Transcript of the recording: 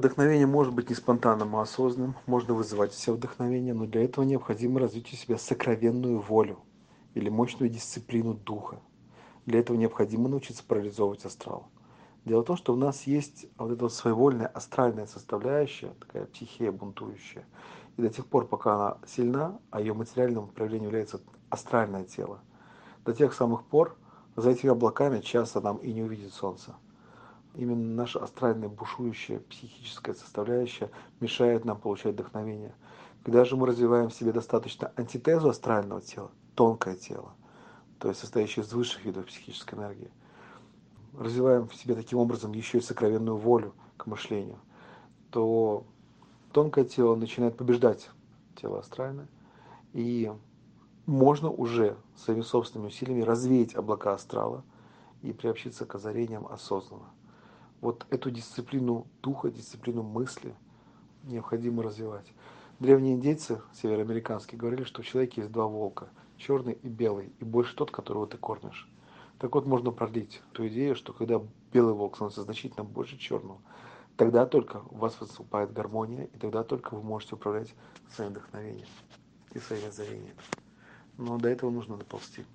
Вдохновение может быть не спонтанным, а осознанным. Можно вызывать все вдохновение, но для этого необходимо развить у себя сокровенную волю или мощную дисциплину духа. Для этого необходимо научиться парализовывать астрал. Дело в том, что у нас есть вот эта вот своевольная астральная составляющая, такая психия бунтующая. И до тех пор, пока она сильна, а ее материальным проявлением является астральное тело, до тех самых пор за этими облаками часто нам и не увидит солнце. Именно наша астральная бушующая психическая составляющая мешает нам получать вдохновение. Когда же мы развиваем в себе достаточно антитезу астрального тела, тонкое тело, то есть состоящее из высших видов психической энергии, развиваем в себе таким образом еще и сокровенную волю к мышлению, то тонкое тело начинает побеждать тело астральное, и можно уже своими собственными усилиями развеять облака астрала и приобщиться к озарениям осознанно. Вот эту дисциплину духа, дисциплину мысли необходимо развивать. Древние индейцы, североамериканские, говорили, что в человеке есть два волка, черный и белый, и больше тот, которого ты кормишь. Так вот, можно продлить ту идею, что когда белый волк становится значительно больше черного, тогда только у вас выступает гармония, и тогда только вы можете управлять своим вдохновением и своими озарениями. Но до этого нужно доползти.